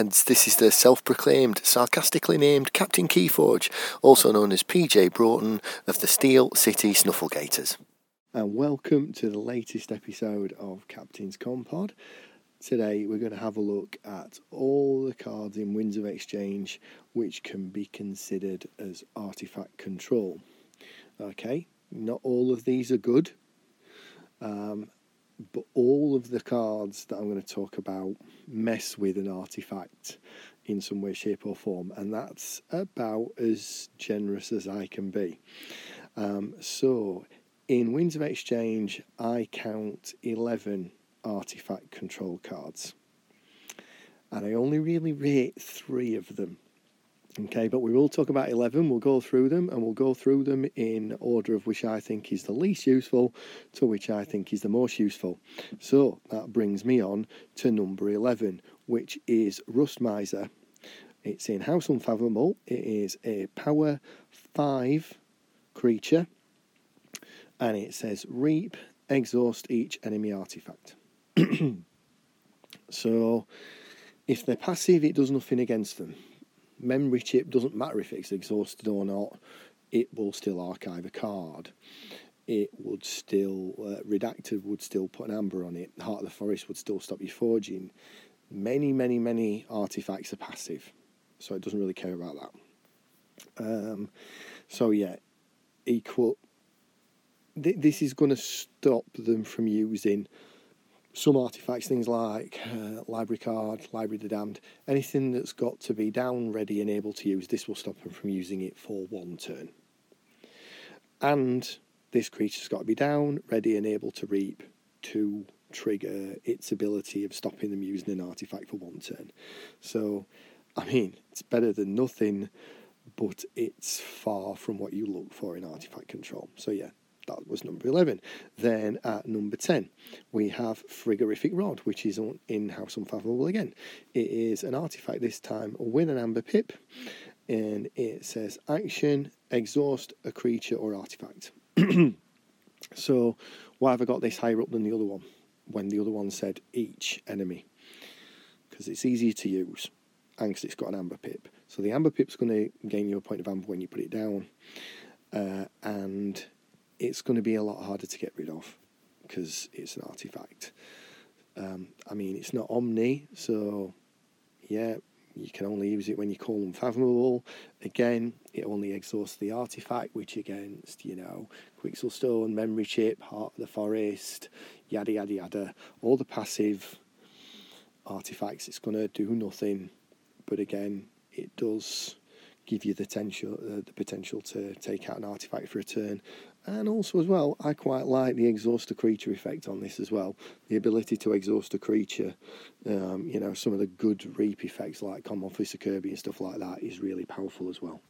Heads. This is the self proclaimed, sarcastically named Captain Keyforge, also known as PJ Broughton of the Steel City Snufflegators. And welcome to the latest episode of Captain's Compod. Today we're going to have a look at all the cards in Winds of Exchange which can be considered as artifact control. Okay, not all of these are good. Um, but all of the cards that I'm going to talk about mess with an artifact in some way, shape, or form, and that's about as generous as I can be. Um, so, in Winds of Exchange, I count 11 artifact control cards, and I only really rate three of them Okay, but we will talk about 11. We'll go through them and we'll go through them in order of which I think is the least useful to which I think is the most useful. So that brings me on to number 11, which is Rust Miser. It's in House Unfathomable. It is a power 5 creature and it says reap, exhaust each enemy artifact. so if they're passive, it does nothing against them memory chip doesn't matter if it's exhausted or not, it will still archive a card. It would still, uh, Redacted would still put an amber on it. Heart of the Forest would still stop you forging. Many, many, many artifacts are passive, so it doesn't really care about that. Um, so, yeah, equal. Th- this is going to stop them from using some artifacts, things like uh, library card, library the damned, anything that's got to be down, ready, and able to use, this will stop them from using it for one turn. And this creature's got to be down, ready, and able to reap to trigger its ability of stopping them using an artifact for one turn. So, I mean, it's better than nothing, but it's far from what you look for in artifact control. So, yeah, that was number 11. Then at number 10, we have Frigorific Rod, which is in House Unfathomable again. It is an artifact this time with an amber pip, and it says action, exhaust a creature or artifact. so, why have I got this higher up than the other one? When the other one said each enemy, because it's easier to use and because it's got an amber pip. So the amber pip's going to gain you a point of amber when you put it down, uh, and it's going to be a lot harder to get rid of because it's an artifact. Um, I mean, it's not Omni, so yeah, you can only use it when you call unfathomable. Again, it only exhausts the artifact, which against, you know, Quixxle Stone, Memory Chip, Heart of the Forest, yada yada yada, all the passive artifacts, it's going to do nothing. But again, it does give you the potential, uh, the potential to take out an artifact for a turn and also, as well, I quite like the exhaust a creature effect on this as well. The ability to exhaust a creature, um, you know, some of the good reap effects like Com. Officer Kirby and stuff like that is really powerful as well.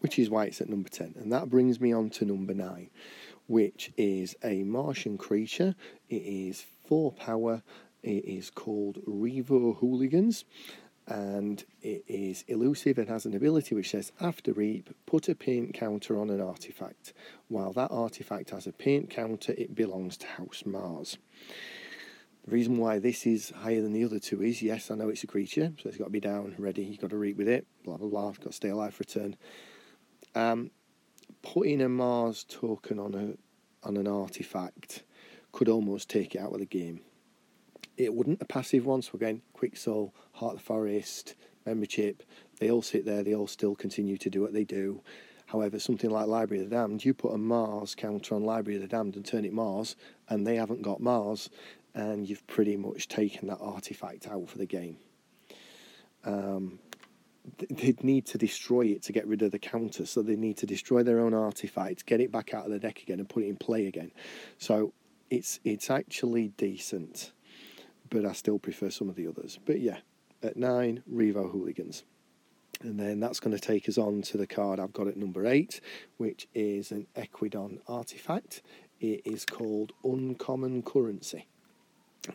Which is why it's at number 10. And that brings me on to number 9, which is a Martian creature. It is 4 power. It is called Revo Hooligans and it is elusive and has an ability which says after reap put a paint counter on an artifact. While that artifact has a paint counter it belongs to house mars. The reason why this is higher than the other two is yes i know it's a creature so it's got to be down ready you've got to reap with it blah blah blah got to stay alive for a turn. Um, putting a mars token on a on an artifact could almost take it out of the game it wouldn't a passive one. So again, Quixxle, Heart of the Forest, Memory Chip, they all sit there, they all still continue to do what they do. However, something like Library of the Damned, you put a Mars counter on Library of the Damned and turn it Mars, and they haven't got Mars, and you've pretty much taken that artifact out for the game. Um, they'd need to destroy it to get rid of the counter, so they need to destroy their own artifact, get it back out of the deck again, and put it in play again. So it's it's actually decent but I still prefer some of the others. But yeah, at nine, Revo Hooligans. And then that's going to take us on to the card I've got at number eight, which is an Ekwidon artifact. It is called Uncommon Currency.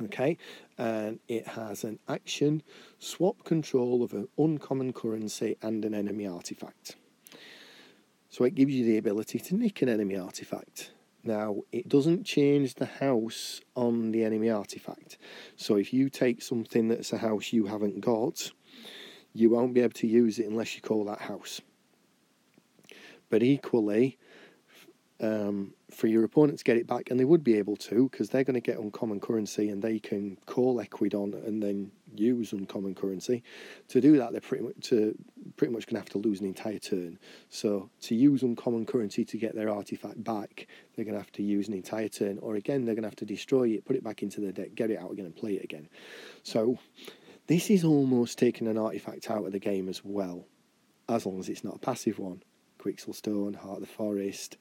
Okay, and it has an action swap control of an uncommon currency and an enemy artifact. So it gives you the ability to nick an enemy artifact. Now, it doesn't change the house on the enemy artifact. So if you take something that's a house you haven't got, you won't be able to use it unless you call that house. But equally, um, for your opponent to get it back, and they would be able to because they're going to get uncommon currency and they can call Ekwidon and then use uncommon currency. To do that, they're pretty much to pretty much going to have to lose an entire turn. So to use uncommon currency to get their artifact back, they're going to have to use an entire turn, or again they're going to have to destroy it, put it back into the deck, get it out again, and play it again. So this is almost taking an artifact out of the game as well, as long as it's not a passive one. Quixxle Stone, Heart of the Forest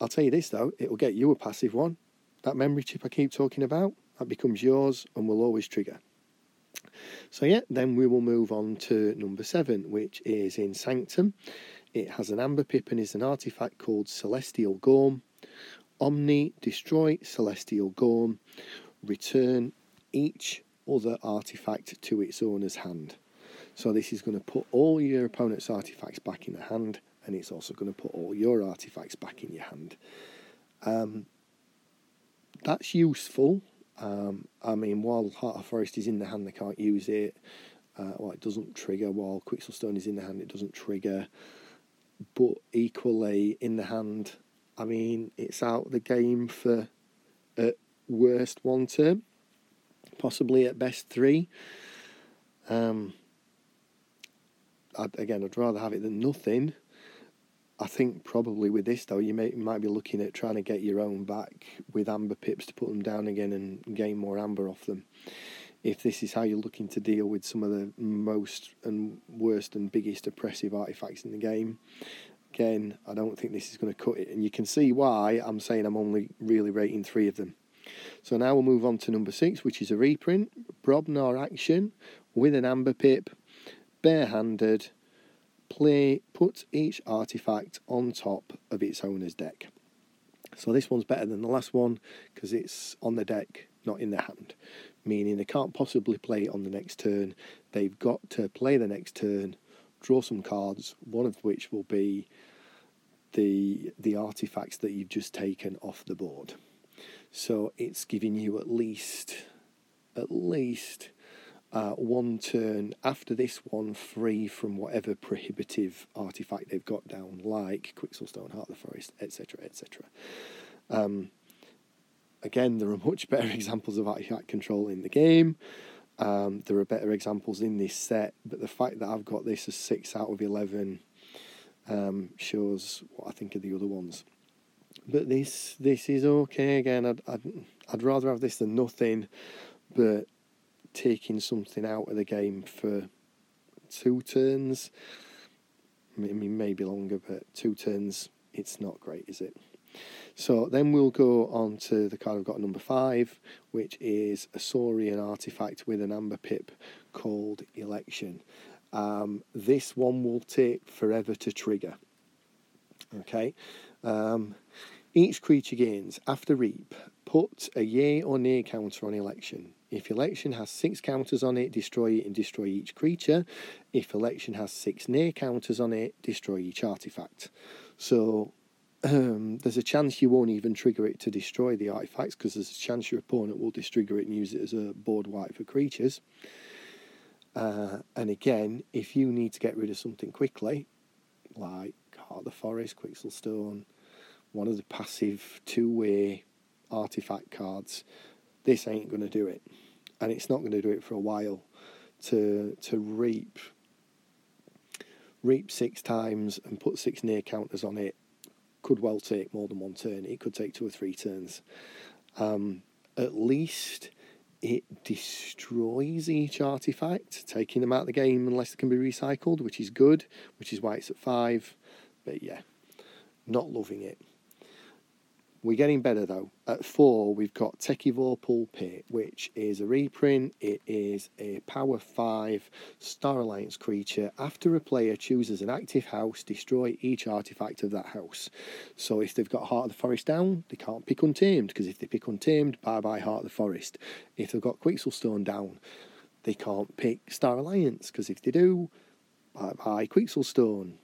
I'll tell you this though, it will get you a passive one. That memory chip I keep talking about, that becomes yours and will always trigger. So yeah, then we will move on to number seven, which is in Sanctum. It has an amber pip and is an artifact called Celestial Gorm. Omni, destroy Celestial Gorm, return each other artifact to its owner's hand. So this is going to put all your opponent's artifacts back in the hand and it's also going to put all your artifacts back in your hand. Um, that's useful. Um, I mean, while Heart of Forest is in the hand, they can't use it. Uh, well, it doesn't trigger. While Quixxle Stone is in the hand, it doesn't trigger. But equally, in the hand, I mean, it's out the game for at worst one turn, possibly at best three. Um, I'd, again, I'd rather have it than nothing. I think probably with this though, you may might be looking at trying to get your own back with amber pips to put them down again and gain more amber off them. If this is how you're looking to deal with some of the most and worst and biggest oppressive artifacts in the game, again, I don't think this is going to cut it. And you can see why I'm saying I'm only really rating three of them. So now we'll move on to number six, which is a reprint, Brobnar Action with an amber pip, barehanded play put each artifact on top of its owner's deck. So this one's better than the last one because it's on the deck, not in the hand. Meaning they can't possibly play on the next turn. They've got to play the next turn, draw some cards, one of which will be the the artifacts that you've just taken off the board. So it's giving you at least at least uh, one turn after this one free from whatever prohibitive artifact they've got down, like Quixxle Stone, Heart of the Forest, etc., etc. Um, again, there are much better examples of artifact control in the game. Um, there are better examples in this set, but the fact that I've got this as six out of eleven um, shows what I think of the other ones. But this this is okay. Again, I'd, I'd I'd rather have this than nothing. But taking something out of the game for two turns. I mean, maybe longer, but two turns, it's not great, is it? So then we'll go on to the card I've got number five, which is a Saurian artifact with an amber pip called Election. Um, this one will take forever to trigger. Okay. Um, each creature gains after reap. Put a yay or nay counter on election. If election has six counters on it, destroy it and destroy each creature. If election has six near counters on it, destroy each artifact. So um, there's a chance you won't even trigger it to destroy the artifacts because there's a chance your opponent will distrigger it and use it as a board wipe for creatures. Uh, and again, if you need to get rid of something quickly, like Heart of the Forest, Quixxle Stone, one of the passive two way artifact cards, this ain't going to do it and it's not going to do it for a while. To to reap reap six times and put six near counters on it could well take more than one turn. It could take two or three turns. Um, at least it destroys each artifact, taking them out of the game unless they can be recycled, which is good, which is why it's at five. But yeah, not loving it. We're getting better though. At four, we've got Techivore Pulpit, which is a reprint. It is a Power 5 Star Alliance creature. After a player chooses an active house, destroy each artifact of that house. So if they've got Heart of the Forest down, they can't pick Untamed, because if they pick Untamed, bye bye Heart of the Forest. If they've got Quixxle Stone down, they can't pick Star Alliance, because if they do, bye bye Quixxle Stone.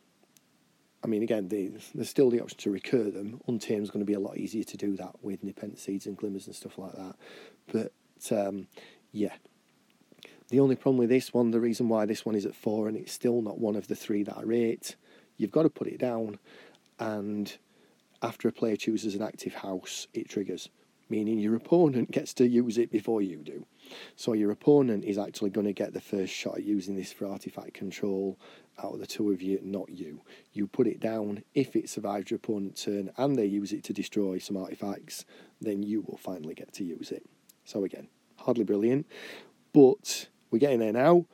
I mean, again, there's still the option to recur them. Untamed is going to be a lot easier to do that with Nepenthe seeds and glimmers and stuff like that. But um, yeah, the only problem with this one, the reason why this one is at four and it's still not one of the three that I rate, you've got to put it down, and after a player chooses an active house, it triggers, meaning your opponent gets to use it before you do. So your opponent is actually going to get the first shot at using this for artifact control out of the two of you, not you. You put it down. If it survives your opponent's turn and they use it to destroy some artifacts, then you will finally get to use it. So again, hardly brilliant, but we're getting there now.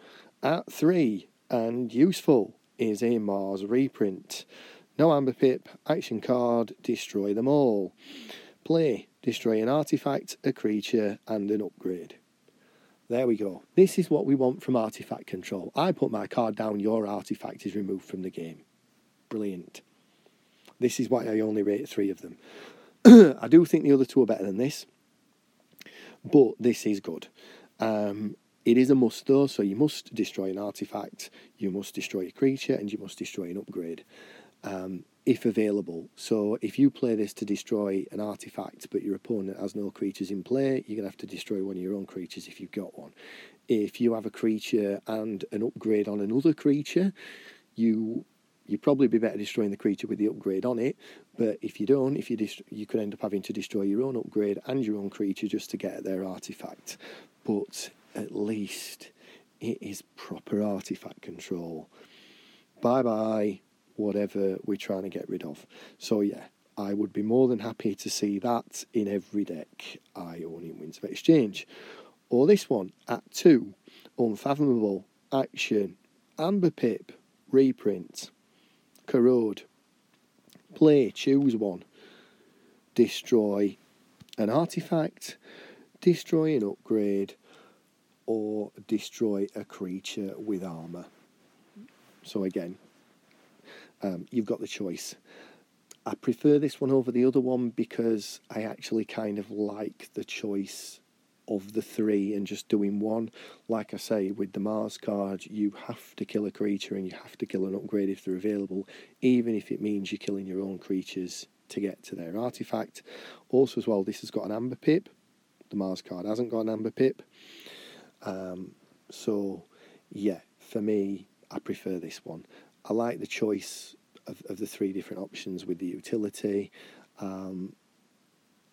At three, and useful, is a Mars reprint. No Amber Pip, action card, destroy them all. Play, destroy an artifact, a creature, and an upgrade. There we go. This is what we want from artifact control. I put my card down, your artifact is removed from the game. Brilliant. This is why I only rate three of them. I do think the other two are better than this, but this is good. Um, it is a must though, so you must destroy an artifact, you must destroy a creature, and you must destroy an upgrade. Um, if available. So if you play this to destroy an artifact, but your opponent has no creatures in play, you're gonna have to destroy one of your own creatures if you've got one. If you have a creature and an upgrade on another creature, you you'd probably be better destroying the creature with the upgrade on it. But if you don't, if you dist- you could end up having to destroy your own upgrade and your own creature just to get their artifact. But at least it is proper artifact control. Bye bye whatever we're trying to get rid of. So yeah, I would be more than happy to see that in every deck I own in Winds of Exchange. Or this one at two, Unfathomable, Action, Amber Pip, Reprint, Corrode, Play, choose one, Destroy an artifact, Destroy an upgrade, or Destroy a creature with armour. So again, um, you've got the choice. I prefer this one over the other one because I actually kind of like the choice of the three and just doing one. Like I say, with the Mars card, you have to kill a creature and you have to kill an upgrade if they're available, even if it means you're killing your own creatures to get to their artifact. Also, as well, this has got an Amber Pip. The Mars card hasn't got an Amber Pip. Um, so, yeah, for me, I prefer this one. I like the choice of, of the three different options with the utility. Um,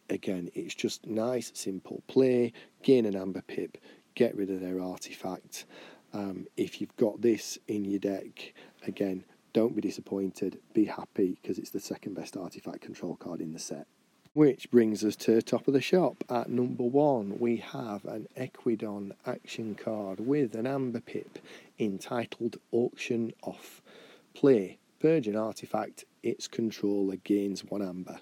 again, it's just nice, simple play, gain an amber pip, get rid of their artifact. Um, if you've got this in your deck, again, don't be disappointed, be happy because it's the second best artifact control card in the set. Which brings us to top of the shop. At number one, we have an Ekwidon action card with an amber pip entitled Auction Off. Play, purge an artifact, its controller gains one amber.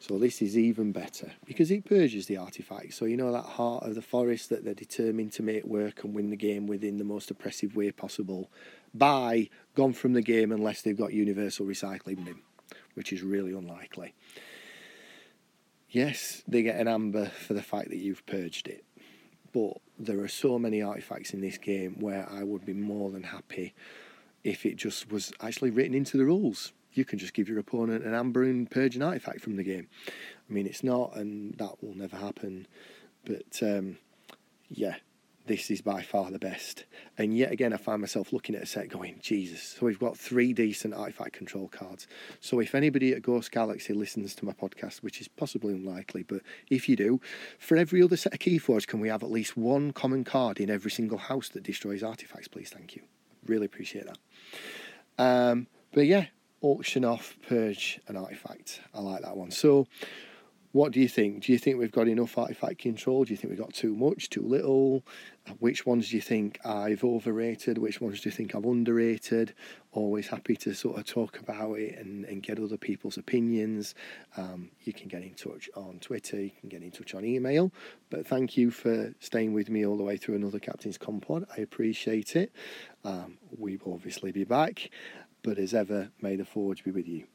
So this is even better because it purges the artifact. So you know that heart of the forest that they're determined to make work and win the game within the most oppressive way possible. By gone from the game unless they've got universal recycling bin, which is really unlikely. Yes, they get an amber for the fact that you've purged it. But there are so many artifacts in this game where I would be more than happy if it just was actually written into the rules. You can just give your opponent an amber and purge an artifact from the game. I mean, it's not, and that will never happen. But um, yeah, this is by far the best. And yet again, I find myself looking at a set going, Jesus. So we've got three decent artifact control cards. So if anybody at Ghost Galaxy listens to my podcast, which is possibly unlikely, but if you do, for every other set of Keyforge, can we have at least one common card in every single house that destroys artifacts, please? Thank you. Really appreciate that. Um, but yeah, auction off, purge, and artifact. I like that one. So, what do you think? Do you think we've got enough artifact control? Do you think we've got too much, too little? Which ones do you think I've overrated? Which ones do you think I've underrated? Always happy to sort of talk about it and, and get other people's opinions. Um, you can get in touch on Twitter, you can get in touch on email. But thank you for staying with me all the way through another Captain's Compod. I appreciate it. Um, we will obviously be back. But as ever, may the forge be with you.